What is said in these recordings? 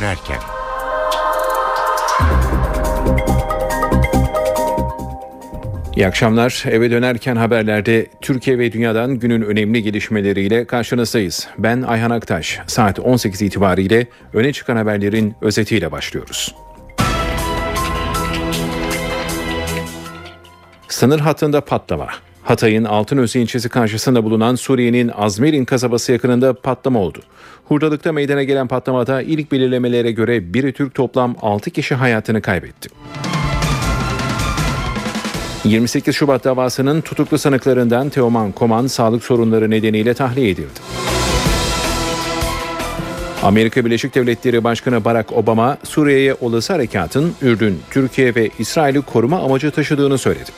dönerken. İyi akşamlar. Eve dönerken haberlerde Türkiye ve dünyadan günün önemli gelişmeleriyle karşınızdayız. Ben Ayhan Aktaş. Saat 18 itibariyle öne çıkan haberlerin özetiyle başlıyoruz. Sınır hattında patlama. Hatay'ın Altınözü ilçesi karşısında bulunan Suriye'nin Azmerin kasabası yakınında patlama oldu. Hurdalıkta meydana gelen patlamada ilk belirlemelere göre biri Türk toplam 6 kişi hayatını kaybetti. 28 Şubat davasının tutuklu sanıklarından Teoman Koman sağlık sorunları nedeniyle tahliye edildi. Amerika Birleşik Devletleri Başkanı Barack Obama Suriye'ye olası harekatın Ürdün, Türkiye ve İsrail'i koruma amacı taşıdığını söyledi.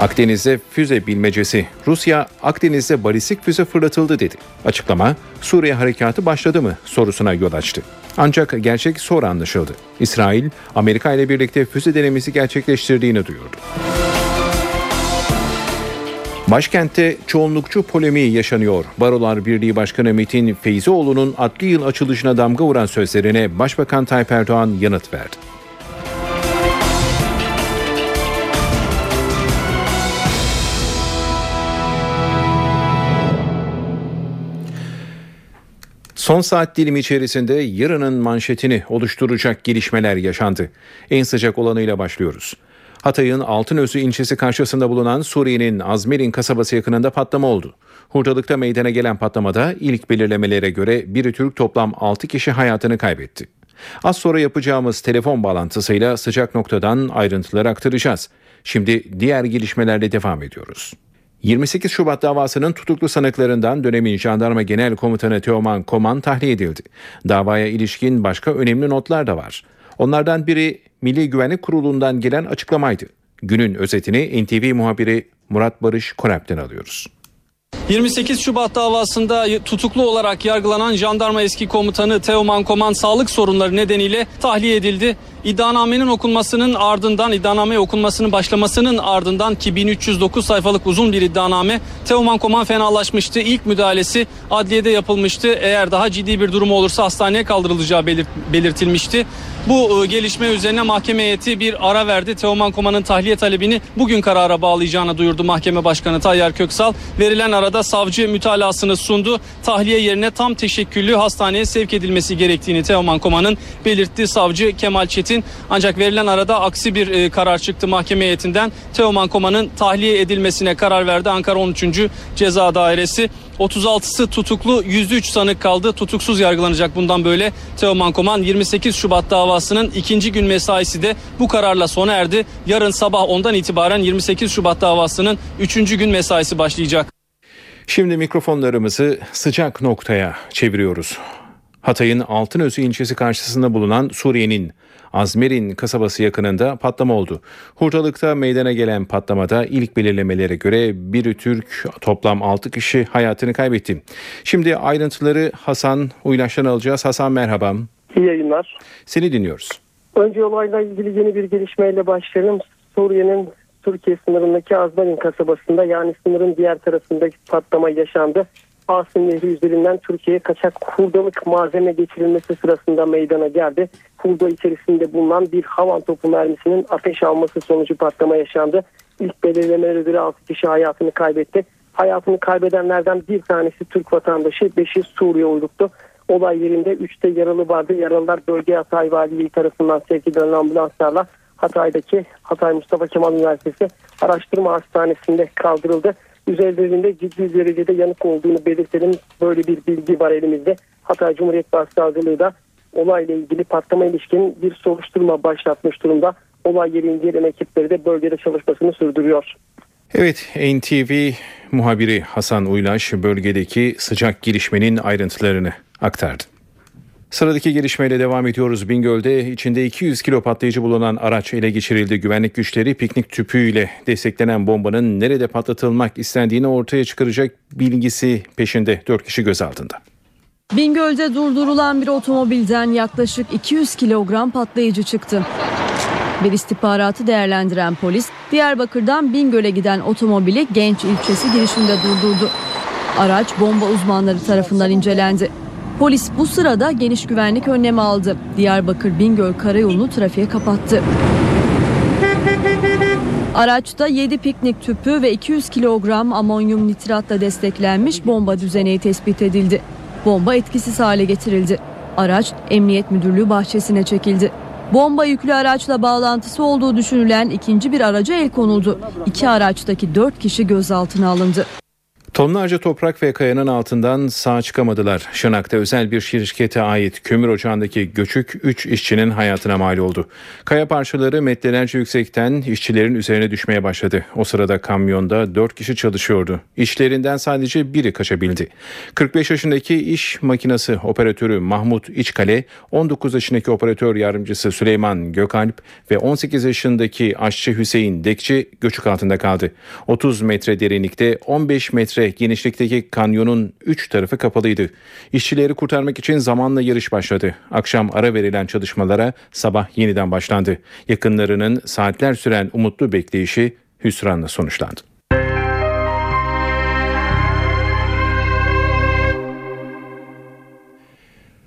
Akdeniz'de füze bilmecesi. Rusya Akdeniz'de balistik füze fırlatıldı dedi. Açıklama Suriye harekatı başladı mı sorusuna yol açtı. Ancak gerçek sonra anlaşıldı. İsrail Amerika ile birlikte füze denemesi gerçekleştirdiğini duyurdu. Başkentte çoğunlukçu polemiği yaşanıyor. Barolar Birliği Başkanı Metin Feyzioğlu'nun adli yıl açılışına damga vuran sözlerine Başbakan Tayyip Erdoğan yanıt verdi. Son saat dilimi içerisinde yarının manşetini oluşturacak gelişmeler yaşandı. En sıcak olanıyla başlıyoruz. Hatay'ın Altınözü ilçesi karşısında bulunan Suriye'nin Azmerin kasabası yakınında patlama oldu. Hurdalıkta meydana gelen patlamada ilk belirlemelere göre biri Türk toplam 6 kişi hayatını kaybetti. Az sonra yapacağımız telefon bağlantısıyla sıcak noktadan ayrıntıları aktaracağız. Şimdi diğer gelişmelerle devam ediyoruz. 28 Şubat davasının tutuklu sanıklarından dönemin jandarma genel komutanı Teoman Koman tahliye edildi. Davaya ilişkin başka önemli notlar da var. Onlardan biri Milli Güvenlik Kurulu'ndan gelen açıklamaydı. Günün özetini NTV muhabiri Murat Barış Korap'ten alıyoruz. 28 Şubat davasında tutuklu olarak yargılanan jandarma eski komutanı Teoman Koman sağlık sorunları nedeniyle tahliye edildi. İddianamenin okunmasının ardından iddianame okunmasının başlamasının ardından ki 1309 sayfalık uzun bir iddianame Teoman Koman fenalaşmıştı. İlk müdahalesi adliyede yapılmıştı. Eğer daha ciddi bir durum olursa hastaneye kaldırılacağı belirtilmişti. Bu e, gelişme üzerine mahkeme heyeti bir ara verdi. Teoman Koman'ın tahliye talebini bugün karara bağlayacağını duyurdu Mahkeme Başkanı Tayyar Köksal. Verilen arada savcı mütalasını sundu. Tahliye yerine tam teşekküllü hastaneye sevk edilmesi gerektiğini Teoman Koman'ın belirtti. Savcı Kemal Çetin ancak verilen arada aksi bir e, karar çıktı mahkeme heyetinden. Teoman Koman'ın tahliye edilmesine karar verdi Ankara 13. Ceza Dairesi. 36'sı tutuklu 103 sanık kaldı. Tutuksuz yargılanacak bundan böyle. Teoman Koman 28 Şubat davasının ikinci gün mesaisi de bu kararla sona erdi. Yarın sabah ondan itibaren 28 Şubat davasının üçüncü gün mesaisi başlayacak. Şimdi mikrofonlarımızı sıcak noktaya çeviriyoruz. Hatay'ın Altınözü ilçesi karşısında bulunan Suriye'nin Azmerin kasabası yakınında patlama oldu. Hurdalıkta meydana gelen patlamada ilk belirlemelere göre bir Türk toplam 6 kişi hayatını kaybetti. Şimdi ayrıntıları Hasan Uylaş'tan alacağız. Hasan merhaba. İyi yayınlar. Seni dinliyoruz. Önce olayla ilgili yeni bir gelişmeyle başlayalım. Suriye'nin Türkiye sınırındaki Azmerin kasabasında yani sınırın diğer tarafındaki patlama yaşandı. Asım Nehri üzerinden Türkiye'ye kaçak hurdalık malzeme geçirilmesi sırasında meydana geldi. Hurda içerisinde bulunan bir havan topu mermisinin ateş alması sonucu patlama yaşandı. İlk belirlemelere göre 6 kişi hayatını kaybetti. Hayatını kaybedenlerden bir tanesi Türk vatandaşı, 5'i Suriye uyruklu. Olay yerinde 3'te yaralı vardı. Yaralılar bölge Hatay Valiliği tarafından sevk edilen ambulanslarla Hatay'daki Hatay Mustafa Kemal Üniversitesi Araştırma Hastanesi'nde kaldırıldı üzerlerinde ciddi derecede yanık olduğunu belirtelim. Böyle bir bilgi var elimizde. Hatay Cumhuriyet Başsavcılığı da olayla ilgili patlama ilişkin bir soruşturma başlatmış durumda. Olay yeri inceleme ekipleri de bölgede çalışmasını sürdürüyor. Evet NTV muhabiri Hasan Uylaş bölgedeki sıcak gelişmenin ayrıntılarını aktardı. Sıradaki gelişmeyle devam ediyoruz. Bingöl'de içinde 200 kilo patlayıcı bulunan araç ele geçirildi. Güvenlik güçleri piknik tüpüyle desteklenen bombanın nerede patlatılmak istendiğini ortaya çıkaracak bilgisi peşinde 4 kişi gözaltında. Bingöl'de durdurulan bir otomobilden yaklaşık 200 kilogram patlayıcı çıktı. Bir istihbaratı değerlendiren polis Diyarbakır'dan Bingöl'e giden otomobili Genç ilçesi girişinde durdurdu. Araç bomba uzmanları tarafından incelendi. Polis bu sırada geniş güvenlik önlemi aldı. Diyarbakır Bingöl karayolunu trafiğe kapattı. Araçta 7 piknik tüpü ve 200 kilogram amonyum nitratla desteklenmiş bomba düzeneği tespit edildi. Bomba etkisiz hale getirildi. Araç Emniyet Müdürlüğü bahçesine çekildi. Bomba yüklü araçla bağlantısı olduğu düşünülen ikinci bir araca el konuldu. İki araçtaki dört kişi gözaltına alındı. Tonlarca toprak ve kayanın altından sağ çıkamadılar. Şırnak'ta özel bir şirkete ait kömür ocağındaki göçük 3 işçinin hayatına mal oldu. Kaya parçaları metrelerce yüksekten işçilerin üzerine düşmeye başladı. O sırada kamyonda 4 kişi çalışıyordu. İşlerinden sadece biri kaçabildi. 45 yaşındaki iş makinesi operatörü Mahmut İçkale, 19 yaşındaki operatör yardımcısı Süleyman Gökalp ve 18 yaşındaki aşçı Hüseyin Dekçi göçük altında kaldı. 30 metre derinlikte 15 metre genişlikteki kanyonun 3 tarafı kapalıydı. İşçileri kurtarmak için zamanla yarış başladı. Akşam ara verilen çalışmalara sabah yeniden başlandı. Yakınlarının saatler süren umutlu bekleyişi hüsranla sonuçlandı.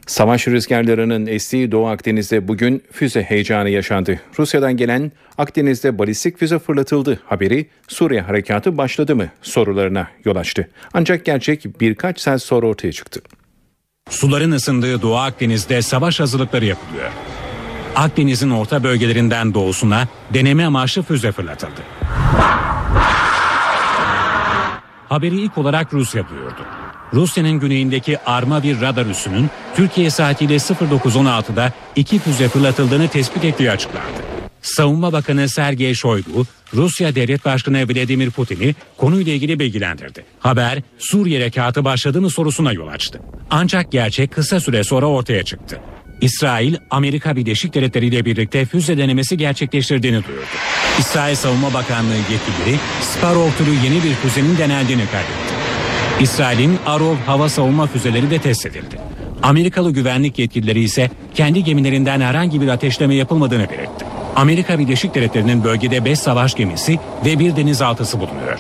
Savaş rüzgarlarının estiği Doğu Akdeniz'de bugün füze heyecanı yaşandı. Rusya'dan gelen Akdeniz'de balistik füze fırlatıldı haberi Suriye harekatı başladı mı sorularına yol açtı. Ancak gerçek birkaç saat sonra ortaya çıktı. Suların ısındığı Doğu Akdeniz'de savaş hazırlıkları yapılıyor. Akdeniz'in orta bölgelerinden doğusuna deneme amaçlı füze fırlatıldı. Haberi ilk olarak Rusya duyurdu. Rusya'nın güneyindeki Arma bir radar üssünün Türkiye saatiyle 09.16'da iki füze fırlatıldığını tespit ettiği açıklandı. Savunma Bakanı Sergey Shoigu, Rusya Devlet Başkanı Vladimir Putin'i konuyla ilgili bilgilendirdi. Haber Suriye rekatı başladı mı sorusuna yol açtı. Ancak gerçek kısa süre sonra ortaya çıktı. İsrail, Amerika Birleşik Devletleri ile birlikte füze denemesi gerçekleştirdiğini duyurdu. İsrail Savunma Bakanlığı yetkilileri Sparrow türü yeni bir füzenin denendiğini kaydetti. İsrail'in Arov hava savunma füzeleri de test edildi. Amerikalı güvenlik yetkilileri ise kendi gemilerinden herhangi bir ateşleme yapılmadığını belirtti. Amerika Birleşik Devletleri'nin bölgede 5 savaş gemisi ve bir denizaltısı bulunuyor.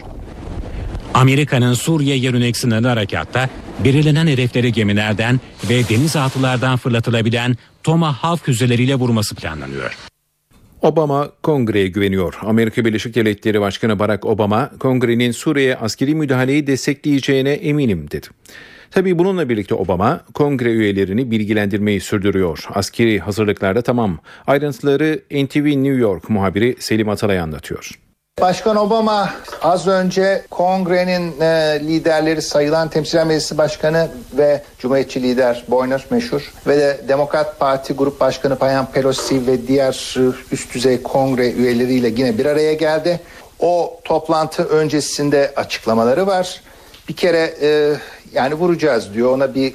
Amerika'nın Suriye yönelik sınırlı harekatta belirlenen hedefleri gemilerden ve denizaltılardan fırlatılabilen Tomahawk füzeleriyle vurması planlanıyor. Obama kongreye güveniyor. Amerika Birleşik Devletleri Başkanı Barack Obama kongrenin Suriye askeri müdahaleyi destekleyeceğine eminim dedi. Tabii bununla birlikte Obama kongre üyelerini bilgilendirmeyi sürdürüyor. Askeri hazırlıklarda tamam. Ayrıntıları NTV New York muhabiri Selim Atalay anlatıyor. Başkan Obama az önce kongrenin e, liderleri sayılan Temsilciler Meclisi Başkanı ve Cumhuriyetçi lider Boyner meşhur ve de Demokrat Parti Grup Başkanı Payan Pelosi ve diğer üst düzey kongre üyeleriyle yine bir araya geldi. O toplantı öncesinde açıklamaları var. Bir kere e, yani vuracağız diyor ona bir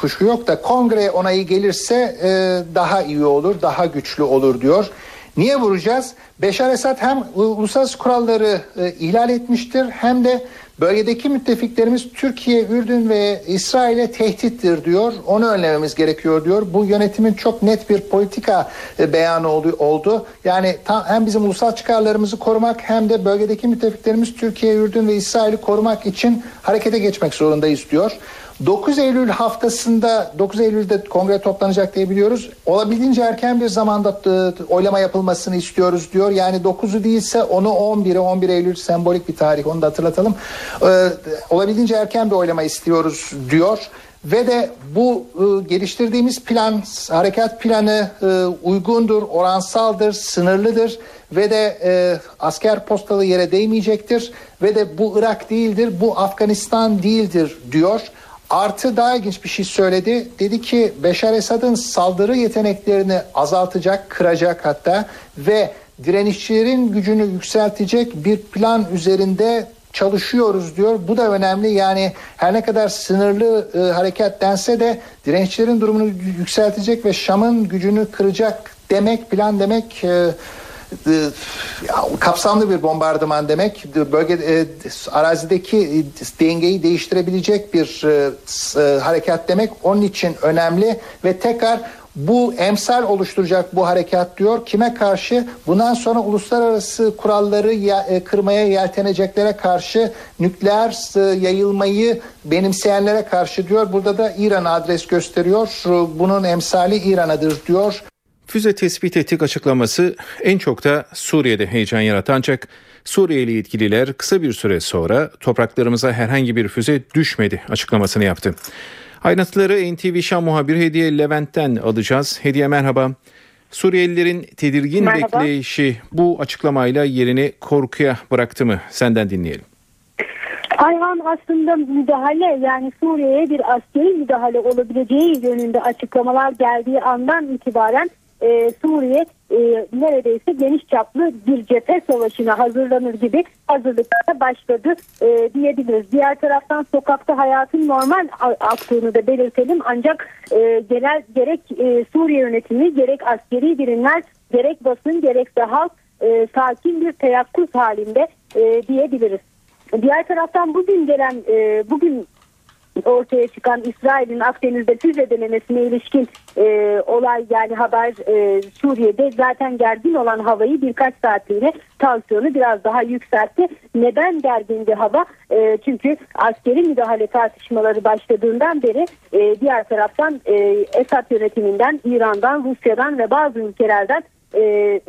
kuşku yok da kongre onayı gelirse e, daha iyi olur daha güçlü olur diyor. Niye vuracağız? Beşar Esad hem uluslararası kuralları e, ihlal etmiştir hem de bölgedeki müttefiklerimiz Türkiye, Ürdün ve İsrail'e tehdittir diyor. Onu önlememiz gerekiyor diyor. Bu yönetimin çok net bir politika e, beyanı oldu. Yani tam, hem bizim ulusal çıkarlarımızı korumak hem de bölgedeki müttefiklerimiz Türkiye, Ürdün ve İsrail'i korumak için harekete geçmek zorundayız diyor. 9 Eylül haftasında 9 Eylül'de kongre toplanacak diye biliyoruz. Olabildiğince erken bir zamanda e, oylama yapılmasını istiyoruz diyor. Yani 9'u değilse onu 11'e 11 Eylül sembolik bir tarih onu da hatırlatalım. Ee, olabildiğince erken bir oylama istiyoruz diyor. Ve de bu e, geliştirdiğimiz plan, harekat planı e, uygundur, oransaldır, sınırlıdır ve de e, asker postalı yere değmeyecektir ve de bu Irak değildir, bu Afganistan değildir diyor. Artı daha ilginç bir şey söyledi. Dedi ki Beşar Esad'ın saldırı yeteneklerini azaltacak, kıracak hatta ve direnişçilerin gücünü yükseltecek bir plan üzerinde çalışıyoruz diyor. Bu da önemli. Yani her ne kadar sınırlı e, hareket dense de dirençlerin durumunu yükseltecek ve Şam'ın gücünü kıracak demek, plan demek e, e, kapsamlı bir bombardıman demek bölge e, arazideki e, dengeyi değiştirebilecek bir e, e, harekat demek onun için önemli ve tekrar bu emsal oluşturacak bu harekat diyor. Kime karşı? Bundan sonra uluslararası kuralları e, kırmaya yelteneceklere karşı nükleer yayılmayı benimseyenlere karşı diyor. Burada da İran adres gösteriyor. Bunun emsali İran'adır diyor. Füze tespit ettik açıklaması en çok da Suriye'de heyecan yaratan ancak Suriyeli yetkililer kısa bir süre sonra topraklarımıza herhangi bir füze düşmedi açıklamasını yaptı. Ayrıntıları NTV Şam muhabiri Hediye Levent'ten alacağız. Hediye merhaba. Suriyelilerin tedirgin merhaba. bekleyişi bu açıklamayla yerini korkuya bıraktı mı? Senden dinleyelim. Ayhan aslında müdahale yani Suriye'ye bir askeri müdahale olabileceği yönünde açıklamalar geldiği andan itibaren e, Suriye e, neredeyse geniş çaplı bir cephe savaşına hazırlanır gibi hazırlıklara başladı e, diyebiliriz. Diğer taraftan sokakta hayatın normal aktığını da belirtelim ancak e, genel gerek e, Suriye yönetimi gerek askeri birimler gerek basın gerek de halk e, sakin bir teyakkuz halinde e, diyebiliriz. Diğer taraftan bugün gelen e, bugün ortaya çıkan İsrail'in Akdeniz'de füze denemesine ilişkin e, olay yani haber e, Suriye'de zaten gergin olan havayı birkaç saatliğine tansiyonu biraz daha yükseltti. Neden gergindi hava? E, çünkü askeri müdahale tartışmaları başladığından beri e, diğer taraftan e, Esad yönetiminden, İran'dan, Rusya'dan ve bazı ülkelerden e,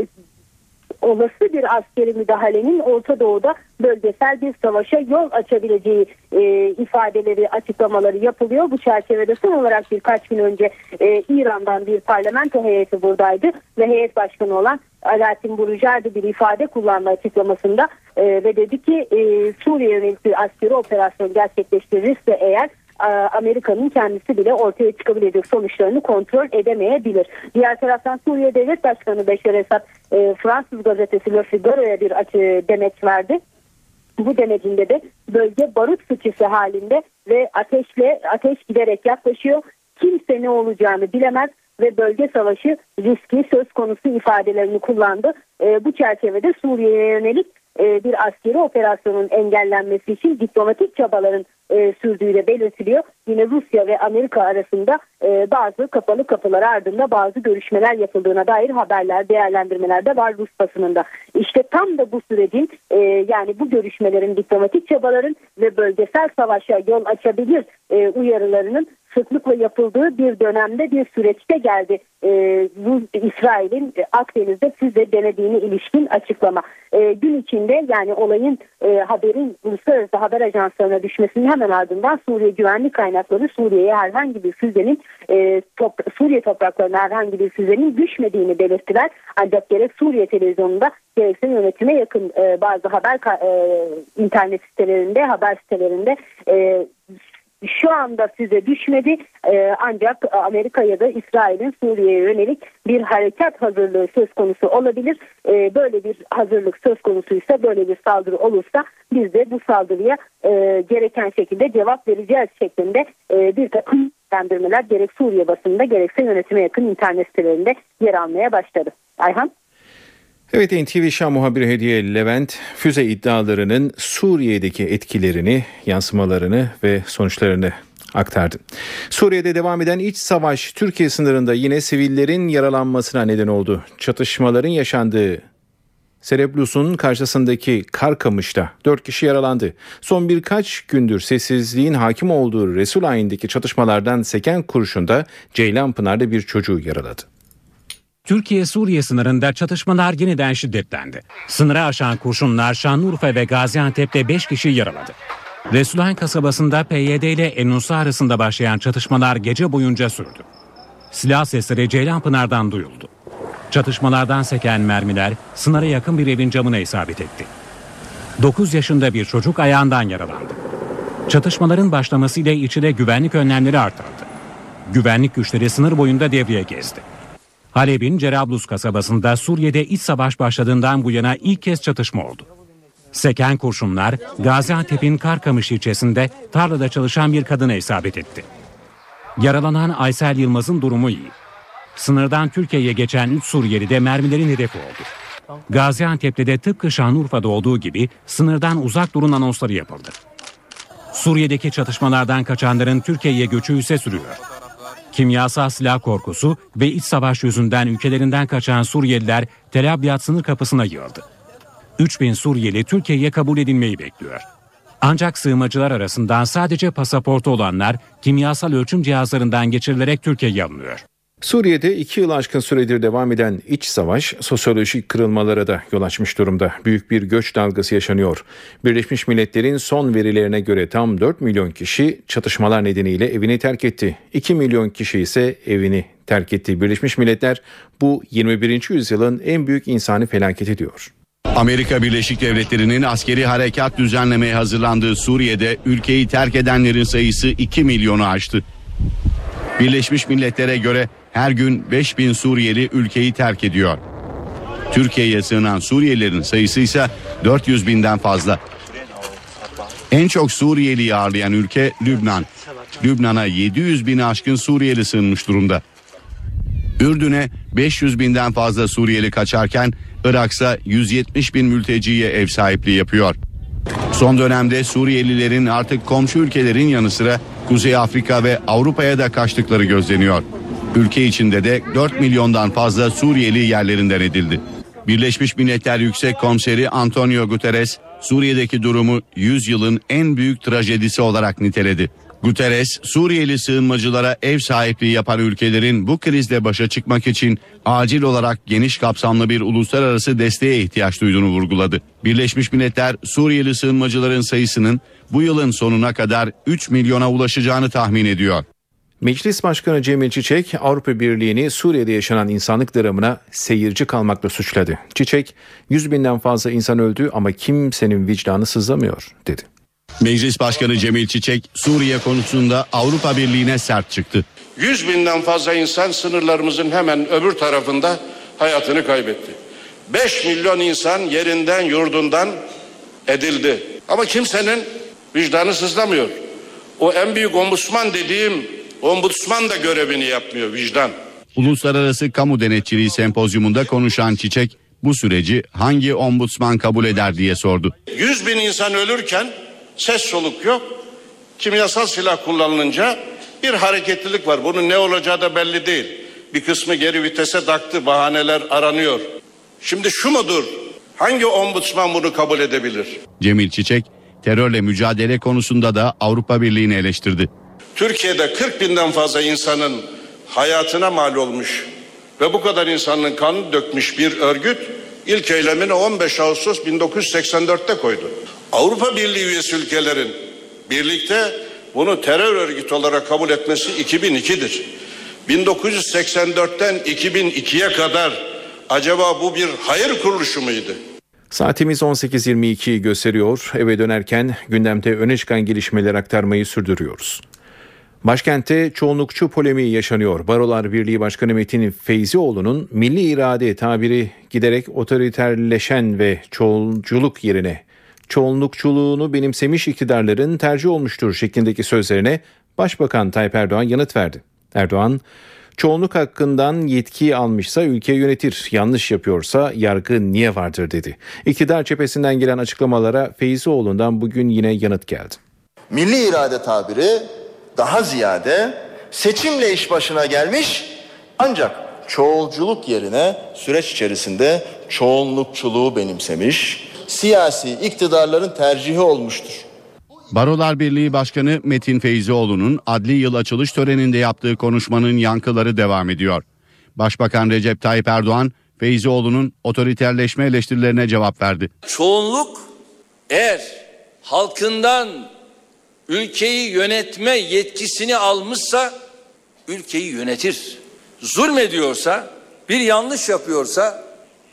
olası bir askeri müdahalenin Orta Doğu'da bölgesel bir savaşa yol açabileceği e, ifadeleri, açıklamaları yapılıyor. Bu çerçevede son olarak birkaç gün önce e, İran'dan bir parlamento heyeti buradaydı ve heyet başkanı olan Alaaddin Burujardi bir ifade kullanma açıklamasında e, ve dedi ki e, Suriye yönelik bir askeri operasyon gerçekleştirirse eğer Amerika'nın kendisi bile ortaya çıkabilecek sonuçlarını kontrol edemeyebilir. Diğer taraftan Suriye Devlet Başkanı Beşar Esad e, Fransız gazetesi Le Figaro'ya bir demet verdi. Bu demecinde de bölge barut sıçısı halinde ve ateşle ateş giderek yaklaşıyor. Kimse ne olacağını bilemez ve bölge savaşı riski söz konusu ifadelerini kullandı. E, bu çerçevede Suriye'ye yönelik e, bir askeri operasyonun engellenmesi için diplomatik çabaların e, sürdüğü de belirtiliyor. Yine Rusya ve Amerika arasında e, bazı kapalı kapılar ardında bazı görüşmeler yapıldığına dair haberler, değerlendirmeler de var Rus basınında. İşte tam da bu sürecin yani bu görüşmelerin, diplomatik çabaların ve bölgesel savaşa yol açabilir uyarılarının sıklıkla yapıldığı bir dönemde bir süreçte geldi e, İsrail'in Akdeniz'de füze denediğini ilişkin açıklama. E, gün içinde yani olayın e, haberin uluslararası haber ajanslarına düşmesinin hemen ardından Suriye güvenlik kaynakları Suriye'ye herhangi bir füzenin e, top, Suriye topraklarına herhangi bir füzenin düşmediğini belirttiler. Ancak gerek Suriye televizyonunda gerekse yönetime yakın e, bazı haber e, internet sitelerinde haber sitelerinde e, şu anda size düşmedi ee, ancak Amerika ya da İsrail'in Suriye'ye yönelik bir harekat hazırlığı söz konusu olabilir. Ee, böyle bir hazırlık söz konusuysa böyle bir saldırı olursa biz de bu saldırıya e, gereken şekilde cevap vereceğiz şeklinde e, bir takım değerlendirmeler gerek Suriye basınında gerekse yönetime yakın internet sitelerinde yer almaya başladı. Ayhan? Evet NTV Şam muhabiri Hediye Levent füze iddialarının Suriye'deki etkilerini, yansımalarını ve sonuçlarını aktardı. Suriye'de devam eden iç savaş Türkiye sınırında yine sivillerin yaralanmasına neden oldu. Çatışmaların yaşandığı Sereblus'un karşısındaki Karkamış'ta 4 kişi yaralandı. Son birkaç gündür sessizliğin hakim olduğu Resulayn'deki çatışmalardan seken kurşunda Ceylanpınar'da bir çocuğu yaraladı. Türkiye-Suriye sınırında çatışmalar yeniden şiddetlendi. Sınırı aşan kurşunlar Şanlıurfa ve Gaziantep'te 5 kişi yaraladı. Resulayn kasabasında PYD ile Enusa arasında başlayan çatışmalar gece boyunca sürdü. Silah sesleri Ceylanpınar'dan duyuldu. Çatışmalardan seken mermiler sınıra yakın bir evin camına isabet etti. 9 yaşında bir çocuk ayağından yaralandı. Çatışmaların başlamasıyla içinde güvenlik önlemleri artırıldı. Güvenlik güçleri sınır boyunda devreye gezdi. Halep'in Cerablus kasabasında Suriye'de iç savaş başladığından bu yana ilk kez çatışma oldu. Seken kurşunlar Gaziantep'in Karkamış ilçesinde tarlada çalışan bir kadına isabet etti. Yaralanan Aysel Yılmaz'ın durumu iyi. Sınırdan Türkiye'ye geçen 3 Suriyeli de mermilerin hedefi oldu. Gaziantep'te de tıpkı Şanlıurfa'da olduğu gibi sınırdan uzak durun anonsları yapıldı. Suriye'deki çatışmalardan kaçanların Türkiye'ye göçü ise sürüyor. Kimyasal silah korkusu ve iç savaş yüzünden ülkelerinden kaçan Suriyeliler Tel Abyad sınır kapısına yığıldı. 3000 Suriyeli Türkiye'ye kabul edilmeyi bekliyor. Ancak sığınmacılar arasından sadece pasaportu olanlar kimyasal ölçüm cihazlarından geçirilerek Türkiye'ye alınıyor. Suriye'de iki yıl aşkın süredir devam eden iç savaş sosyolojik kırılmalara da yol açmış durumda. Büyük bir göç dalgası yaşanıyor. Birleşmiş Milletler'in son verilerine göre tam 4 milyon kişi çatışmalar nedeniyle evini terk etti. 2 milyon kişi ise evini terk etti. Birleşmiş Milletler bu 21. yüzyılın en büyük insani felaketi diyor. Amerika Birleşik Devletleri'nin askeri harekat düzenlemeye hazırlandığı Suriye'de ülkeyi terk edenlerin sayısı 2 milyonu aştı. Birleşmiş Milletler'e göre her gün 5000 Suriyeli ülkeyi terk ediyor. Türkiye'ye sığınan Suriyelilerin sayısı ise 400 binden fazla. En çok Suriyeliyi ağırlayan ülke Lübnan. Lübnan'a 700 bini aşkın Suriyeli sığınmış durumda. Ürdün'e 500 binden fazla Suriyeli kaçarken Irak'sa 170 bin mülteciye ev sahipliği yapıyor. Son dönemde Suriyelilerin artık komşu ülkelerin yanı sıra Kuzey Afrika ve Avrupa'ya da kaçtıkları gözleniyor. Ülke içinde de 4 milyondan fazla Suriyeli yerlerinden edildi. Birleşmiş Milletler Yüksek Komiseri Antonio Guterres, Suriye'deki durumu 100 yılın en büyük trajedisi olarak niteledi. Guterres, Suriyeli sığınmacılara ev sahipliği yapan ülkelerin bu krizle başa çıkmak için acil olarak geniş kapsamlı bir uluslararası desteğe ihtiyaç duyduğunu vurguladı. Birleşmiş Milletler, Suriyeli sığınmacıların sayısının bu yılın sonuna kadar 3 milyona ulaşacağını tahmin ediyor. Meclis Başkanı Cemil Çiçek Avrupa Birliği'ni Suriye'de yaşanan insanlık dramına seyirci kalmakla suçladı. Çiçek 100 binden fazla insan öldü ama kimsenin vicdanı sızlamıyor dedi. Meclis Başkanı Cemil Çiçek Suriye konusunda Avrupa Birliği'ne sert çıktı. 100 binden fazla insan sınırlarımızın hemen öbür tarafında hayatını kaybetti. 5 milyon insan yerinden yurdundan edildi. Ama kimsenin vicdanı sızlamıyor. O en büyük ombudsman dediğim ombudsman da görevini yapmıyor vicdan. Uluslararası Kamu Denetçiliği Sempozyumunda konuşan Çiçek bu süreci hangi ombudsman kabul eder diye sordu. 100 bin insan ölürken ses soluk yok. Kimyasal silah kullanılınca bir hareketlilik var. Bunun ne olacağı da belli değil. Bir kısmı geri vitese taktı, bahaneler aranıyor. Şimdi şu mudur? Hangi ombudsman bunu kabul edebilir? Cemil Çiçek terörle mücadele konusunda da Avrupa Birliği'ni eleştirdi. Türkiye'de 40 binden fazla insanın hayatına mal olmuş ve bu kadar insanın kanını dökmüş bir örgüt ilk eylemini 15 Ağustos 1984'te koydu. Avrupa Birliği üyesi ülkelerin birlikte bunu terör örgütü olarak kabul etmesi 2002'dir. 1984'ten 2002'ye kadar acaba bu bir hayır kuruluşu muydu? Saatimiz 18.22'yi gösteriyor. Eve dönerken gündemde öne çıkan gelişmeler aktarmayı sürdürüyoruz. Başkentte çoğunlukçu polemiği yaşanıyor. Barolar Birliği Başkanı Metin Feyzioğlu'nun milli irade tabiri giderek otoriterleşen ve çoğulculuk yerine çoğunlukçuluğunu benimsemiş iktidarların tercih olmuştur şeklindeki sözlerine Başbakan Tayyip Erdoğan yanıt verdi. Erdoğan, çoğunluk hakkından yetkiyi almışsa ülke yönetir, yanlış yapıyorsa yargı niye vardır dedi. İktidar cephesinden gelen açıklamalara Feyzioğlu'ndan bugün yine yanıt geldi. Milli irade tabiri daha ziyade seçimle iş başına gelmiş ancak çoğulculuk yerine süreç içerisinde çoğunlukçuluğu benimsemiş siyasi iktidarların tercihi olmuştur. Barolar Birliği Başkanı Metin Feyzioğlu'nun adli yıl açılış töreninde yaptığı konuşmanın yankıları devam ediyor. Başbakan Recep Tayyip Erdoğan, Feyzioğlu'nun otoriterleşme eleştirilerine cevap verdi. Çoğunluk eğer halkından ülkeyi yönetme yetkisini almışsa ülkeyi yönetir. Zulmediyorsa, bir yanlış yapıyorsa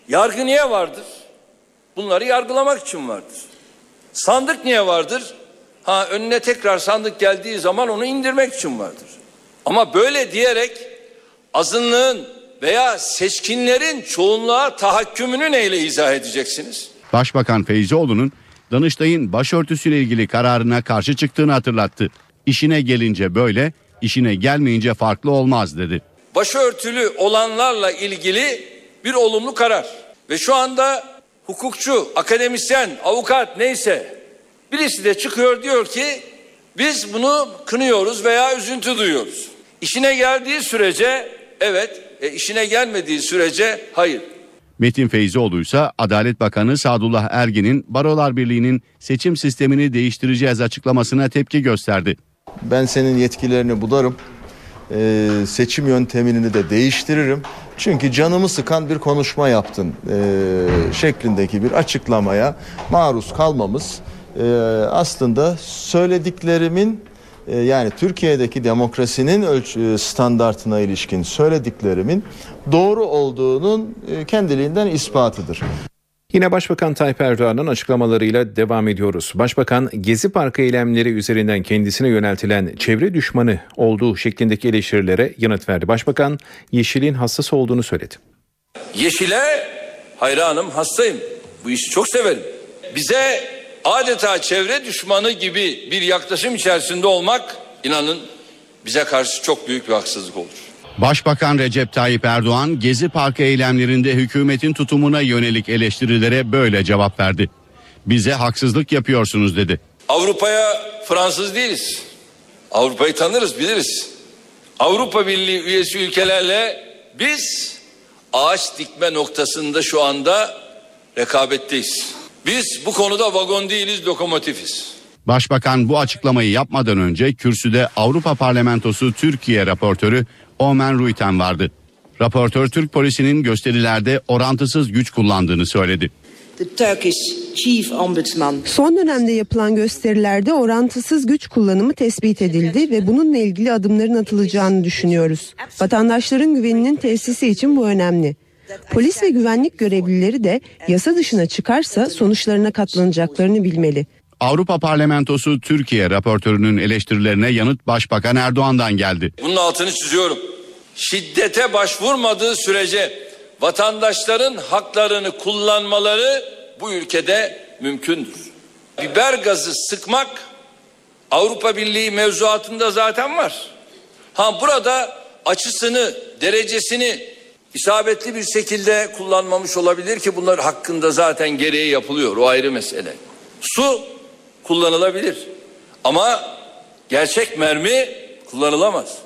yargı niye vardır? Bunları yargılamak için vardır. Sandık niye vardır? Ha önüne tekrar sandık geldiği zaman onu indirmek için vardır. Ama böyle diyerek azınlığın veya seçkinlerin çoğunluğa tahakkümünü neyle izah edeceksiniz? Başbakan Feyzioğlu'nun Danıştay'ın başörtüsüyle ilgili kararına karşı çıktığını hatırlattı. İşine gelince böyle, işine gelmeyince farklı olmaz dedi. Başörtülü olanlarla ilgili bir olumlu karar. Ve şu anda hukukçu, akademisyen, avukat neyse birisi de çıkıyor diyor ki biz bunu kınıyoruz veya üzüntü duyuyoruz. İşine geldiği sürece evet, e, işine gelmediği sürece hayır. Metin Feyzioğlu ise Adalet Bakanı Sadullah Ergin'in Barolar Birliği'nin seçim sistemini değiştireceğiz açıklamasına tepki gösterdi. Ben senin yetkilerini bularım. Ee, seçim yöntemini de değiştiririm. Çünkü canımı sıkan bir konuşma yaptın ee, şeklindeki bir açıklamaya maruz kalmamız ee, aslında söylediklerimin e, yani Türkiye'deki demokrasinin ölç- e, standartına ilişkin söylediklerimin doğru olduğunun e, kendiliğinden ispatıdır. Yine Başbakan Tayyip Erdoğan'ın açıklamalarıyla devam ediyoruz. Başbakan Gezi Parkı eylemleri üzerinden kendisine yöneltilen çevre düşmanı olduğu şeklindeki eleştirilere yanıt verdi. Başbakan Yeşil'in hassas olduğunu söyledi. Yeşile hayranım, hastayım. Bu işi çok severim. Bize adeta çevre düşmanı gibi bir yaklaşım içerisinde olmak inanın bize karşı çok büyük bir haksızlık olur. Başbakan Recep Tayyip Erdoğan Gezi Parkı eylemlerinde hükümetin tutumuna yönelik eleştirilere böyle cevap verdi. Bize haksızlık yapıyorsunuz dedi. Avrupa'ya Fransız değiliz. Avrupa'yı tanırız, biliriz. Avrupa Birliği üyesi ülkelerle biz ağaç dikme noktasında şu anda rekabetteyiz. Biz bu konuda vagon değiliz, lokomotifiz. Başbakan bu açıklamayı yapmadan önce kürsüde Avrupa Parlamentosu Türkiye raportörü Omen Ruiten vardı. Raportör Türk polisinin gösterilerde orantısız güç kullandığını söyledi. The Turkish Chief Ombudsman Son dönemde yapılan gösterilerde orantısız güç kullanımı tespit edildi ve bununla ilgili adımların atılacağını düşünüyoruz. Vatandaşların güveninin tesisi için bu önemli. Polis ve güvenlik görevlileri de yasa dışına çıkarsa sonuçlarına katlanacaklarını bilmeli. Avrupa Parlamentosu Türkiye raportörünün eleştirilerine yanıt Başbakan Erdoğan'dan geldi. Bunun altını çiziyorum. Şiddete başvurmadığı sürece vatandaşların haklarını kullanmaları bu ülkede mümkündür. Biber gazı sıkmak Avrupa Birliği mevzuatında zaten var. Ha burada açısını, derecesini isabetli bir şekilde kullanmamış olabilir ki bunlar hakkında zaten gereği yapılıyor. O ayrı mesele. Su kullanılabilir. Ama gerçek mermi kullanılamaz.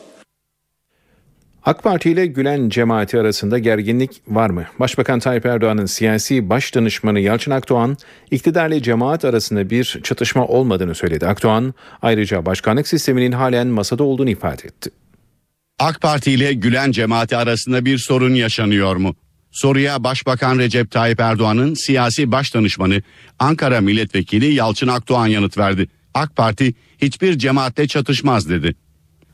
AK Parti ile Gülen cemaati arasında gerginlik var mı? Başbakan Tayyip Erdoğan'ın siyasi baş danışmanı Yalçın Akdoğan, iktidarla cemaat arasında bir çatışma olmadığını söyledi. Akdoğan ayrıca başkanlık sisteminin halen masada olduğunu ifade etti. AK Parti ile Gülen cemaati arasında bir sorun yaşanıyor mu? Soruya Başbakan Recep Tayyip Erdoğan'ın siyasi baş danışmanı Ankara Milletvekili Yalçın Akdoğan yanıt verdi. AK Parti hiçbir cemaatle çatışmaz dedi.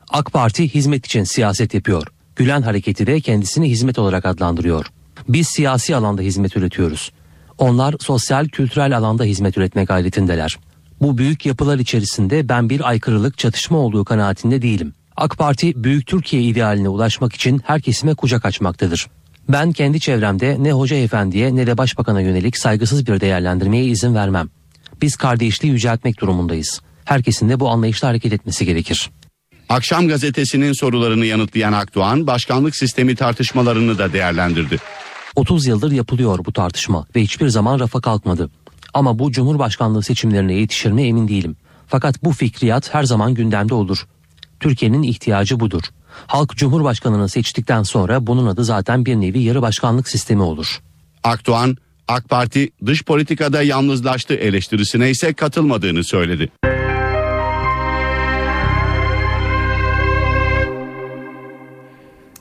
AK Parti hizmet için siyaset yapıyor. Gülen hareketi de kendisini hizmet olarak adlandırıyor. Biz siyasi alanda hizmet üretiyoruz. Onlar sosyal kültürel alanda hizmet üretme gayretindeler. Bu büyük yapılar içerisinde ben bir aykırılık çatışma olduğu kanaatinde değilim. AK Parti büyük Türkiye idealine ulaşmak için her kesime kucak açmaktadır. Ben kendi çevremde ne hoca efendiye ne de başbakana yönelik saygısız bir değerlendirmeye izin vermem. Biz kardeşliği yüceltmek durumundayız. Herkesin de bu anlayışla hareket etmesi gerekir. Akşam gazetesinin sorularını yanıtlayan Akdoğan başkanlık sistemi tartışmalarını da değerlendirdi. 30 yıldır yapılıyor bu tartışma ve hiçbir zaman rafa kalkmadı. Ama bu Cumhurbaşkanlığı seçimlerine yetişir mi emin değilim. Fakat bu fikriyat her zaman gündemde olur. Türkiye'nin ihtiyacı budur. Halk Cumhurbaşkanını seçtikten sonra bunun adı zaten bir nevi yarı başkanlık sistemi olur. Akdoğan, AK Parti dış politikada yalnızlaştı eleştirisine ise katılmadığını söyledi.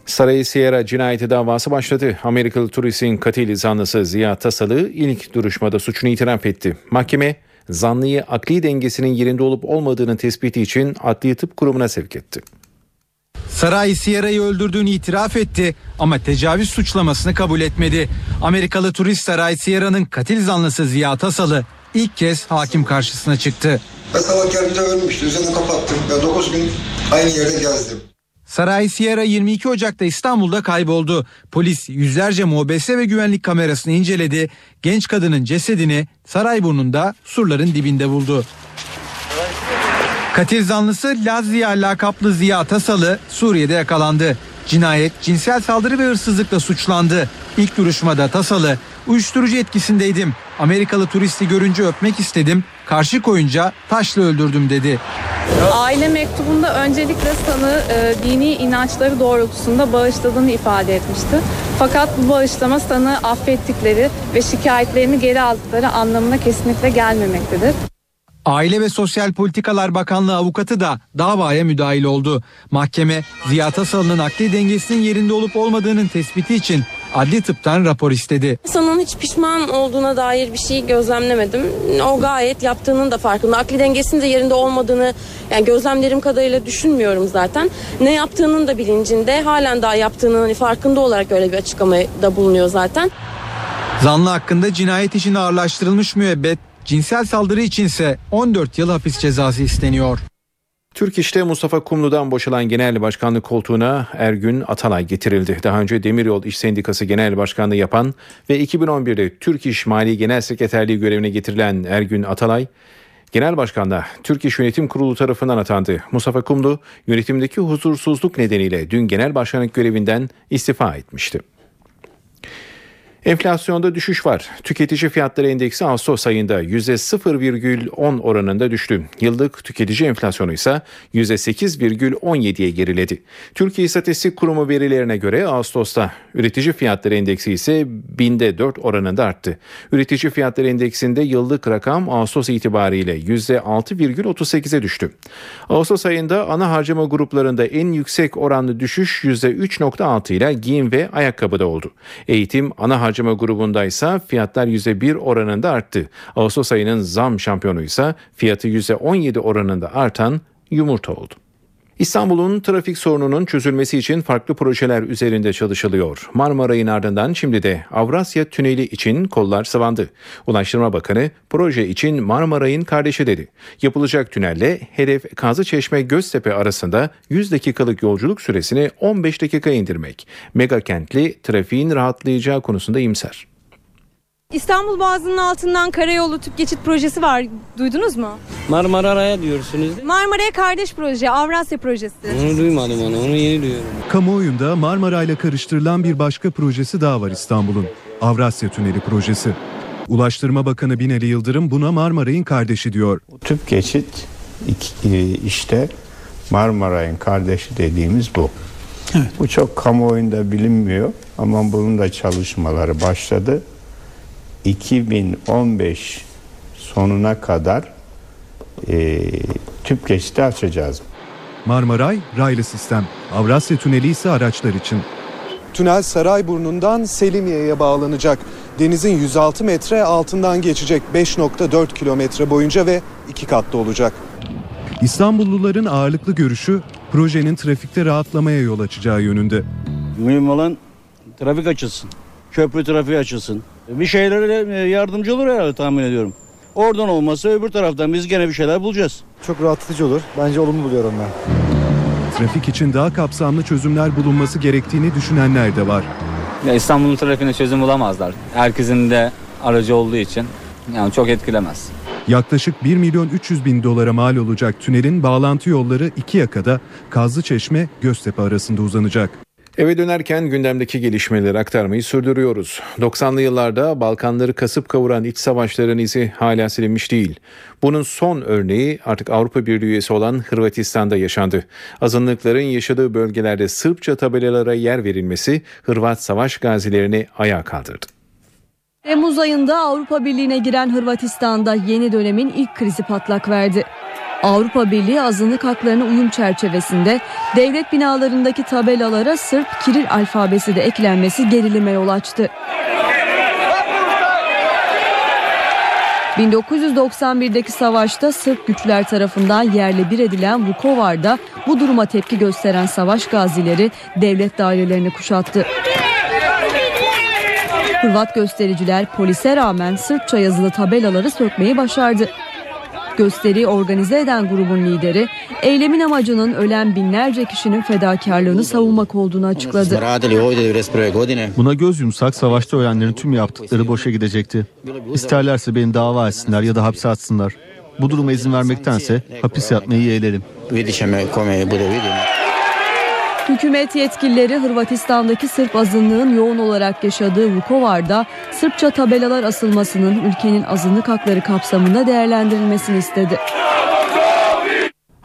Saray Sierra cinayeti davası başladı. Amerikalı turistin katil zanlısı Ziya Tasalı ilk duruşmada suçunu itiraf etti. Mahkeme zanlıyı akli dengesinin yerinde olup olmadığını tespiti için adli tıp kurumuna sevk etti. Saray Sierra'yı öldürdüğünü itiraf etti ama tecavüz suçlamasını kabul etmedi. Amerikalı turist Saray Sierra'nın katil zanlısı Ziya Tasalı ilk kez hakim karşısına çıktı. Sabah geldiğinde ölmüştü. Üzerine kapattım. Ben 9 gün aynı yerde gezdim. Saray Sierra 22 Ocak'ta İstanbul'da kayboldu. Polis yüzlerce mobese ve güvenlik kamerasını inceledi. Genç kadının cesedini Sarayburnu'nda surların dibinde buldu. Katil zanlısı Lazia lakaplı Ziya Tasalı Suriye'de yakalandı. Cinayet, cinsel saldırı ve hırsızlıkla suçlandı. İlk duruşmada Tasalı, uyuşturucu etkisindeydim. Amerikalı turisti görünce öpmek istedim. Karşı koyunca taşla öldürdüm dedi. Aile mektubunda öncelikle sanı e, dini inançları doğrultusunda bağışladığını ifade etmişti. Fakat bu bağışlama sanı affettikleri ve şikayetlerini geri aldıkları anlamına kesinlikle gelmemektedir. Aile ve Sosyal Politikalar Bakanlığı avukatı da davaya müdahil oldu. Mahkeme Ziya Tasalı'nın akli dengesinin yerinde olup olmadığının tespiti için adli tıptan rapor istedi. Sanın hiç pişman olduğuna dair bir şey gözlemlemedim. O gayet yaptığının da farkında. Akli dengesinin de yerinde olmadığını yani gözlemlerim kadarıyla düşünmüyorum zaten. Ne yaptığının da bilincinde halen daha yaptığının hani farkında olarak öyle bir açıklamada bulunuyor zaten. Zanlı hakkında cinayet için ağırlaştırılmış müebbet, cinsel saldırı içinse 14 yıl hapis cezası isteniyor. Türk İş'te Mustafa Kumlu'dan boşalan genel başkanlık koltuğuna Ergün Atalay getirildi. Daha önce Demiryol İş Sendikası Genel Başkanlığı yapan ve 2011'de Türk İş Mali Genel Sekreterliği görevine getirilen Ergün Atalay, Genel Başkan'da Türk İş Yönetim Kurulu tarafından atandı. Mustafa Kumlu yönetimdeki huzursuzluk nedeniyle dün genel başkanlık görevinden istifa etmişti. Enflasyonda düşüş var. Tüketici fiyatları endeksi Ağustos ayında %0,10 oranında düştü. Yıllık tüketici enflasyonu ise %8,17'ye geriledi. Türkiye İstatistik Kurumu verilerine göre Ağustos'ta üretici fiyatları endeksi ise binde 4 oranında arttı. Üretici fiyatları endeksinde yıllık rakam Ağustos itibariyle %6,38'e düştü. Ağustos ayında ana harcama gruplarında en yüksek oranlı düşüş %3,6 ile giyim ve ayakkabıda oldu. Eğitim ana harcama grubunda ise fiyatlar %1 oranında arttı. Ağustos ayının zam şampiyonu ise fiyatı %17 oranında artan yumurta oldu. İstanbul'un trafik sorununun çözülmesi için farklı projeler üzerinde çalışılıyor. Marmaray'ın ardından şimdi de Avrasya Tüneli için kollar sıvandı. Ulaştırma Bakanı proje için Marmaray'ın kardeşi dedi. Yapılacak tünelle hedef Kazıçeşme Göztepe arasında 100 dakikalık yolculuk süresini 15 dakika indirmek. Mega kentli trafiğin rahatlayacağı konusunda imser. İstanbul Boğazı'nın altından karayolu tüp geçit projesi var. Duydunuz mu? Marmara'ya diyorsunuz. Marmara'ya kardeş proje, Avrasya projesi. Onu duymadım onu, onu yeni duyuyorum. Kamuoyunda Marmara ile karıştırılan bir başka projesi daha var İstanbul'un. Avrasya Tüneli projesi. Ulaştırma Bakanı Binali Yıldırım buna Marmaray'ın kardeşi diyor. Tüp geçit e, işte Marmaray'ın kardeşi dediğimiz bu. Bu çok kamuoyunda bilinmiyor ama bunun da çalışmaları başladı. 2015 sonuna kadar e, tüp geçiti açacağız. Marmaray raylı sistem. Avrasya Tüneli ise araçlar için. Tünel Sarayburnu'ndan Selimiye'ye bağlanacak. Denizin 106 metre altından geçecek 5.4 kilometre boyunca ve iki katlı olacak. İstanbulluların ağırlıklı görüşü projenin trafikte rahatlamaya yol açacağı yönünde. Mühim olan trafik açılsın. Köprü trafiği açılsın. Bir şeylere e, yardımcı olur herhalde tahmin ediyorum. Oradan olmasa öbür taraftan biz gene bir şeyler bulacağız. Çok rahatlatıcı olur. Bence olumlu buluyorum ben. Trafik için daha kapsamlı çözümler bulunması gerektiğini düşünenler de var. Ya İstanbul'un trafiğine çözüm bulamazlar. Herkesin de aracı olduğu için yani çok etkilemez. Yaklaşık 1 milyon 300 bin dolara mal olacak tünelin bağlantı yolları iki yakada Kazlıçeşme Göztepe arasında uzanacak. Eve dönerken gündemdeki gelişmeleri aktarmayı sürdürüyoruz. 90'lı yıllarda Balkanları kasıp kavuran iç savaşların izi hala silinmiş değil. Bunun son örneği artık Avrupa Birliği üyesi olan Hırvatistan'da yaşandı. Azınlıkların yaşadığı bölgelerde Sırpça tabelalara yer verilmesi Hırvat savaş gazilerini ayağa kaldırdı. Temmuz ayında Avrupa Birliği'ne giren Hırvatistan'da yeni dönemin ilk krizi patlak verdi. Avrupa Birliği azınlık haklarına uyum çerçevesinde devlet binalarındaki tabelalara Sırp Kiril alfabesi de eklenmesi gerilime yol açtı. 1991'deki savaşta Sırp güçler tarafından yerle bir edilen Vukovar'da bu duruma tepki gösteren savaş gazileri devlet dairelerini kuşattı. Hırvat göstericiler polise rağmen Sırpça yazılı tabelaları sökmeyi başardı. Gösteriyi organize eden grubun lideri eylemin amacının ölen binlerce kişinin fedakarlığını savunmak olduğunu açıkladı. Buna göz yumsak savaşta ölenlerin tüm yaptıkları boşa gidecekti. İsterlerse beni dava etsinler ya da hapse atsınlar. Bu duruma izin vermektense hapis yatmayı yeğlerim. Hükümet yetkilileri Hırvatistan'daki Sırp azınlığın yoğun olarak yaşadığı Vukovar'da Sırpça tabelalar asılmasının ülkenin azınlık hakları kapsamında değerlendirilmesini istedi.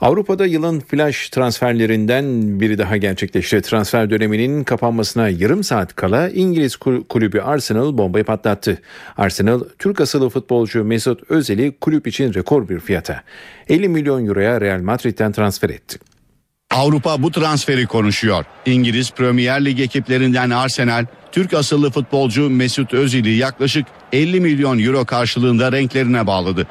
Avrupa'da yılın flash transferlerinden biri daha gerçekleşti. Transfer döneminin kapanmasına yarım saat kala İngiliz kulübü Arsenal bombayı patlattı. Arsenal, Türk asıllı futbolcu Mesut Özil'i kulüp için rekor bir fiyata 50 milyon euroya Real Madrid'den transfer etti. Avrupa bu transferi konuşuyor. İngiliz Premier Lig ekiplerinden Arsenal, Türk asıllı futbolcu Mesut Özil'i yaklaşık 50 milyon euro karşılığında renklerine bağladı.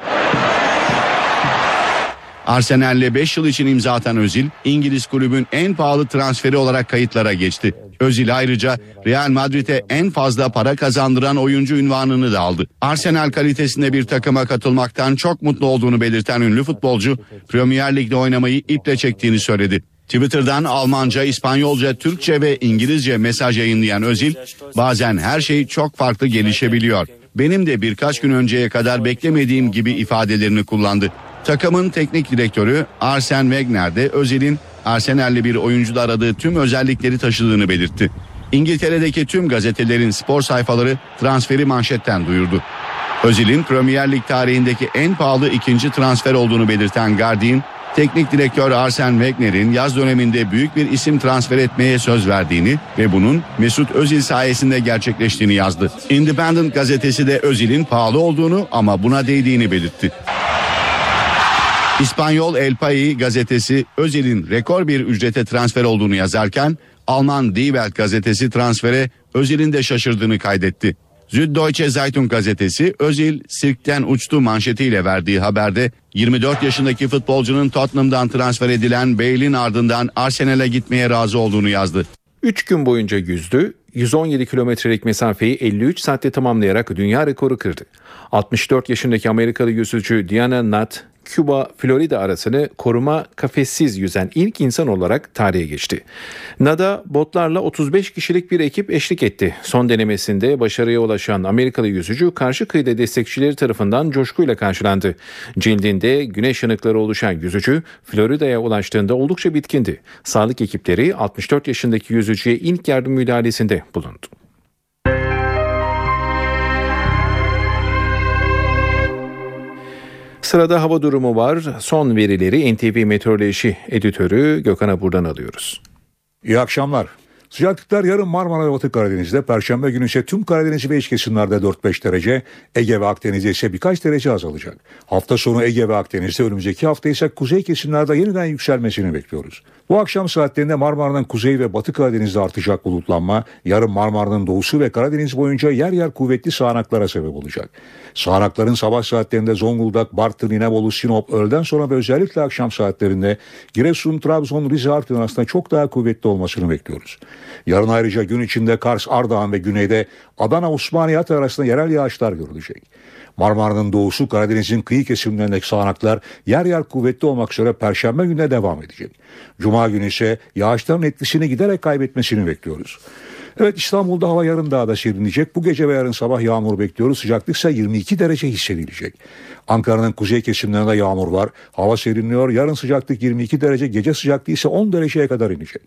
Arsenal'le 5 yıl için imza atan Özil, İngiliz kulübün en pahalı transferi olarak kayıtlara geçti. Özil ayrıca Real Madrid'e en fazla para kazandıran oyuncu ünvanını da aldı. Arsenal kalitesinde bir takıma katılmaktan çok mutlu olduğunu belirten ünlü futbolcu, Premier Lig'de oynamayı iple çektiğini söyledi. Twitter'dan Almanca, İspanyolca, Türkçe ve İngilizce mesaj yayınlayan Özil, bazen her şey çok farklı gelişebiliyor. Benim de birkaç gün önceye kadar beklemediğim gibi ifadelerini kullandı. Takımın teknik direktörü Arsen Wenger de Özil'in Arsenal'li bir oyuncuda aradığı tüm özellikleri taşıdığını belirtti. İngiltere'deki tüm gazetelerin spor sayfaları transferi manşetten duyurdu. Özil'in Premier Lig tarihindeki en pahalı ikinci transfer olduğunu belirten Guardian, teknik direktör Arsen Wenger'in yaz döneminde büyük bir isim transfer etmeye söz verdiğini ve bunun Mesut Özil sayesinde gerçekleştiğini yazdı. Independent gazetesi de Özil'in pahalı olduğunu ama buna değdiğini belirtti. İspanyol El País gazetesi Özil'in rekor bir ücrete transfer olduğunu yazarken Alman Die Welt gazetesi transfere Özil'in de şaşırdığını kaydetti. Süddeutsche Zeitung gazetesi Özil sirkten uçtu manşetiyle verdiği haberde 24 yaşındaki futbolcunun Tottenham'dan transfer edilen Bale'in ardından Arsenal'e gitmeye razı olduğunu yazdı. 3 gün boyunca yüzdü, 117 kilometrelik mesafeyi 53 saatte tamamlayarak dünya rekoru kırdı. 64 yaşındaki Amerikalı yüzücü Diana Nutt Küba, Florida arasını koruma kafessiz yüzen ilk insan olarak tarihe geçti. NADA botlarla 35 kişilik bir ekip eşlik etti. Son denemesinde başarıya ulaşan Amerikalı yüzücü karşı kıyıda destekçileri tarafından coşkuyla karşılandı. Cildinde güneş yanıkları oluşan yüzücü Florida'ya ulaştığında oldukça bitkindi. Sağlık ekipleri 64 yaşındaki yüzücüye ilk yardım müdahalesinde bulundu. Sırada hava durumu var. Son verileri NTV Meteoroloji Editörü Gökhan buradan alıyoruz. İyi akşamlar. Sıcaklıklar yarın Marmara ve Batı Karadeniz'de, Perşembe günü ise tüm Karadeniz ve iç kesimlerde 4-5 derece, Ege ve Akdeniz'de ise birkaç derece azalacak. Hafta sonu Ege ve Akdeniz'de önümüzdeki hafta ise kuzey kesimlerde yeniden yükselmesini bekliyoruz. Bu akşam saatlerinde Marmara'nın kuzey ve batı Karadeniz'de artacak bulutlanma, yarın Marmara'nın doğusu ve Karadeniz boyunca yer yer kuvvetli sağanaklara sebep olacak. Sağanakların sabah saatlerinde Zonguldak, Bartın, İnebolu, Sinop, öğleden sonra ve özellikle akşam saatlerinde Giresun, Trabzon, Rize, Artvin arasında çok daha kuvvetli olmasını bekliyoruz. Yarın ayrıca gün içinde Kars, Ardahan ve güneyde Adana, Osmaniye arasında yerel yağışlar görülecek. Marmara'nın doğusu Karadeniz'in kıyı kesimlerindeki sağanaklar yer yer kuvvetli olmak üzere Perşembe gününe devam edecek. Cuma günü ise yağışların etkisini giderek kaybetmesini bekliyoruz. Evet İstanbul'da hava yarın daha da serinleyecek. Bu gece ve yarın sabah yağmur bekliyoruz. Sıcaklık ise 22 derece hissedilecek. Ankara'nın kuzey kesimlerinde yağmur var. Hava serinliyor. Yarın sıcaklık 22 derece, gece sıcaklığı ise 10 dereceye kadar inecek.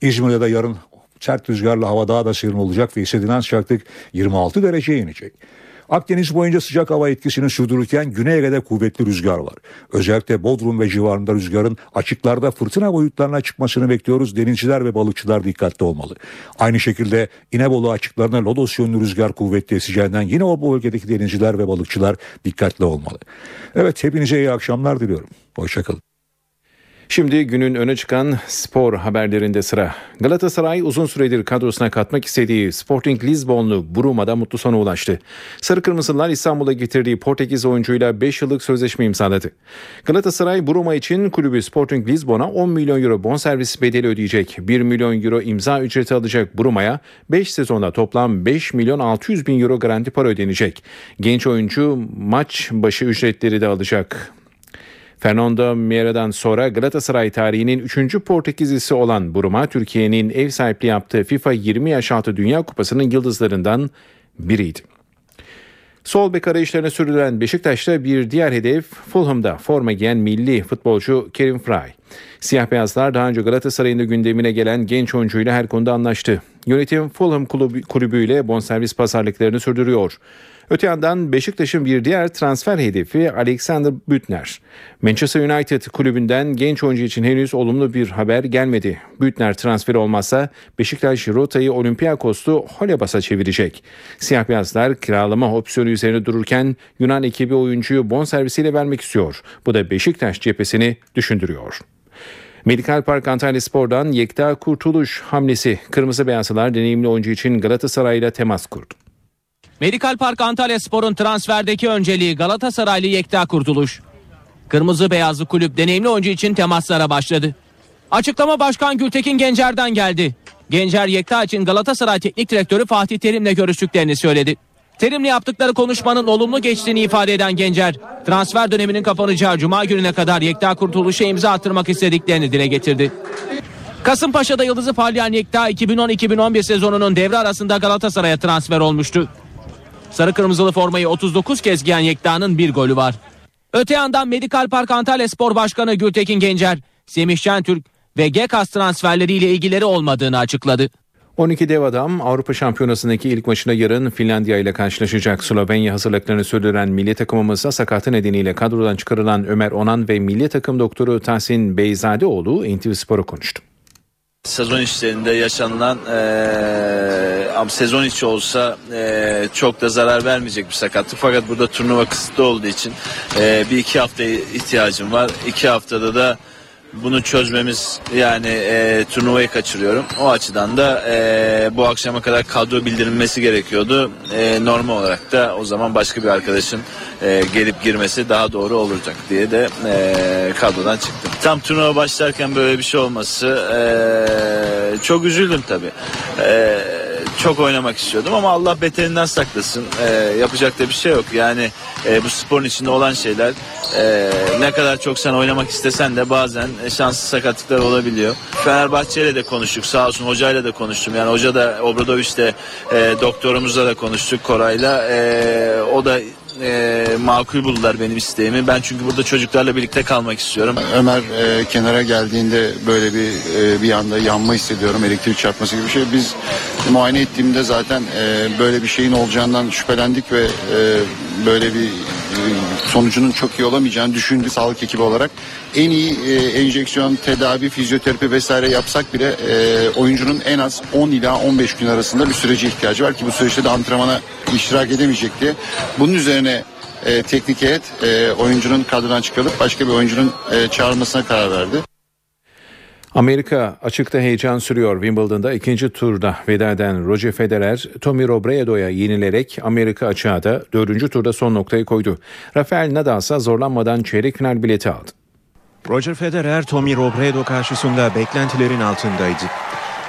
İzmir'de de yarın sert rüzgarla hava daha da serin olacak ve hissedilen sıcaklık 26 dereceye inecek. Akdeniz boyunca sıcak hava etkisini sürdürürken Güney Ege'de kuvvetli rüzgar var. Özellikle Bodrum ve civarında rüzgarın açıklarda fırtına boyutlarına çıkmasını bekliyoruz. Denizciler ve balıkçılar dikkatli olmalı. Aynı şekilde İnebolu açıklarına lodos yönlü rüzgar kuvvetli eseceğinden yine o bölgedeki denizciler ve balıkçılar dikkatli olmalı. Evet hepinize iyi akşamlar diliyorum. Hoşçakalın. Şimdi günün öne çıkan spor haberlerinde sıra. Galatasaray uzun süredir kadrosuna katmak istediği Sporting Lisbonlu Bruma'da mutlu sona ulaştı. Sarı Kırmızılar İstanbul'a getirdiği Portekiz oyuncuyla 5 yıllık sözleşme imzaladı. Galatasaray Bruma için kulübü Sporting Lisbon'a 10 milyon euro bonservis bedeli ödeyecek. 1 milyon euro imza ücreti alacak Bruma'ya 5 sezonda toplam 5 milyon 600 bin euro garanti para ödenecek. Genç oyuncu maç başı ücretleri de alacak. Fernando Miera'dan sonra Galatasaray tarihinin 3. Portekizlisi olan Buruma, Türkiye'nin ev sahipliği yaptığı FIFA 20 yaş altı Dünya Kupası'nın yıldızlarından biriydi. Sol bek arayışlarına sürdüren Beşiktaş'ta bir diğer hedef Fulham'da forma giyen milli futbolcu Kerim Fry. Siyah beyazlar daha önce Galatasaray'ın da gündemine gelen genç oyuncuyla her konuda anlaştı. Yönetim Fulham kulübü, kulübüyle bonservis pazarlıklarını sürdürüyor. Öte yandan Beşiktaş'ın bir diğer transfer hedefi Alexander Büttner. Manchester United kulübünden genç oyuncu için henüz olumlu bir haber gelmedi. Büttner transferi olmazsa Beşiktaş rotayı Olympiakos'tu Holebas'a çevirecek. Siyah beyazlar kiralama opsiyonu üzerine dururken Yunan ekibi oyuncuyu bonservisiyle vermek istiyor. Bu da Beşiktaş cephesini düşündürüyor. Medikal Park Antalya Spor'dan Yekta Kurtuluş hamlesi. Kırmızı Beyazlılar deneyimli oyuncu için Galatasaray'la temas kurdu. Medikal Park Antalya Spor'un transferdeki önceliği Galatasaraylı Yekta Kurtuluş. Kırmızı Beyazlı kulüp deneyimli oyuncu için temaslara başladı. Açıklama Başkan Gültekin Gencer'den geldi. Gencer Yekta için Galatasaray Teknik Direktörü Fatih Terim'le görüştüklerini söyledi. Terim'le yaptıkları konuşmanın olumlu geçtiğini ifade eden Gencer, transfer döneminin kapanacağı Cuma gününe kadar Yekta Kurtuluş'a imza attırmak istediklerini dile getirdi. Kasımpaşa'da yıldızı parlayan Yekta 2010-2011 sezonunun devre arasında Galatasaray'a transfer olmuştu. Sarı kırmızılı formayı 39 kez giyen Yekta'nın bir golü var. Öte yandan Medikal Park Antalya Spor Başkanı Gültekin Gencer, Semih Şentürk ve GEKAS transferleriyle ilgileri olmadığını açıkladı. 12 dev adam Avrupa Şampiyonası'ndaki ilk maçına yarın Finlandiya ile karşılaşacak. Slovenya hazırlıklarını sürdüren milli takımımızda sakatı nedeniyle kadrodan çıkarılan Ömer Onan ve milli takım doktoru Tahsin Beyzadeoğlu NTV Spor'a konuştu. Sezon içlerinde yaşanılan e, sezon içi olsa e, çok da zarar vermeyecek bir sakatlık. Fakat burada turnuva kısıtlı olduğu için e, bir iki hafta ihtiyacım var. İki haftada da bunu çözmemiz yani e, turnuvayı kaçırıyorum. O açıdan da e, bu akşama kadar kadro bildirilmesi gerekiyordu. E, normal olarak da o zaman başka bir arkadaşın e, gelip girmesi daha doğru olacak diye de e, kadrodan çıktım. Tam turnuva başlarken böyle bir şey olması e, çok üzüldüm tabii. E, çok oynamak istiyordum ama Allah beterinden saklasın. E, yapacak da bir şey yok. Yani e, bu sporun içinde olan şeyler e, ne kadar çok sen oynamak istesen de bazen e, şanslı sakatlıklar olabiliyor. Fenerbahçe ile de konuştuk sağ olsun hocayla da konuştum. Yani hoca da Obradoviç'te e, doktorumuzla da konuştuk Koray'la. E, o da e, makul buldular benim isteğimi. Ben çünkü burada çocuklarla birlikte kalmak istiyorum. Ömer e, kenara geldiğinde böyle bir e, bir anda yanma hissediyorum. Elektrik çarpması gibi bir şey. Biz muayene ettiğimde zaten e, böyle bir şeyin olacağından şüphelendik ve e, böyle bir sonucunun çok iyi olamayacağını düşündük sağlık ekibi olarak. En iyi e, enjeksiyon, tedavi, fizyoterapi vesaire yapsak bile e, oyuncunun en az 10 ila 15 gün arasında bir sürece ihtiyacı var ki bu süreçte de antrenmana iştirak edemeyecekti. Bunun üzerine e, teknik heyet e, oyuncunun kadrodan çıkarılıp başka bir oyuncunun e, çağrılmasına karar verdi. Amerika açıkta heyecan sürüyor. Wimbledon'da ikinci turda veda eden Roger Federer, Tommy Robredo'ya yenilerek Amerika açığa da dördüncü turda son noktayı koydu. Rafael Nadal ise zorlanmadan çeyrek final bileti aldı. Roger Federer, Tommy Robredo karşısında beklentilerin altındaydı.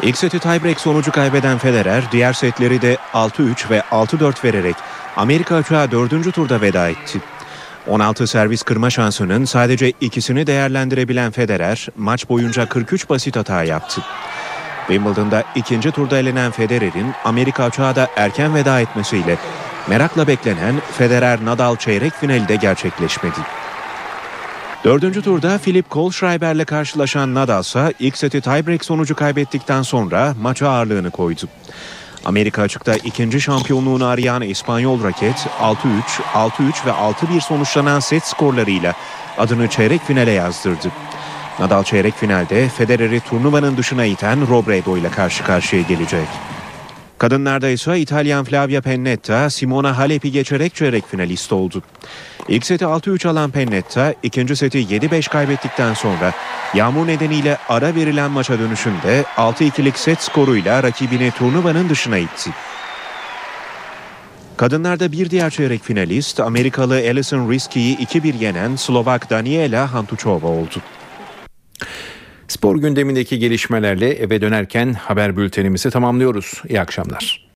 İlk seti tiebreak sonucu kaybeden Federer, diğer setleri de 6-3 ve 6-4 vererek Amerika açığa dördüncü turda veda etti. 16 servis kırma şansının sadece ikisini değerlendirebilen Federer maç boyunca 43 basit hata yaptı. Wimbledon'da ikinci turda elenen Federer'in Amerika açığa da erken veda etmesiyle merakla beklenen Federer-Nadal çeyrek finali de gerçekleşmedi. Dördüncü turda Philip Kohlschreiber'le karşılaşan Nadal ise ilk seti tiebreak sonucu kaybettikten sonra maça ağırlığını koydu. Amerika açıkta ikinci şampiyonluğunu arayan İspanyol raket 6-3, 6-3 ve 6-1 sonuçlanan set skorlarıyla adını çeyrek finale yazdırdı. Nadal çeyrek finalde Federer'i turnuvanın dışına iten Robredo ile karşı karşıya gelecek. Kadınlarda ise İtalyan Flavia Pennetta, Simona Halep'i geçerek çeyrek finalist oldu. İlk seti 6-3 alan Pennetta, ikinci seti 7-5 kaybettikten sonra yağmur nedeniyle ara verilen maça dönüşünde 6-2'lik set skoruyla rakibini turnuvanın dışına itti. Kadınlarda bir diğer çeyrek finalist Amerikalı Alison Risky'yi 2-1 yenen Slovak Daniela Hantuchova oldu. Spor gündemindeki gelişmelerle eve dönerken haber bültenimizi tamamlıyoruz. İyi akşamlar.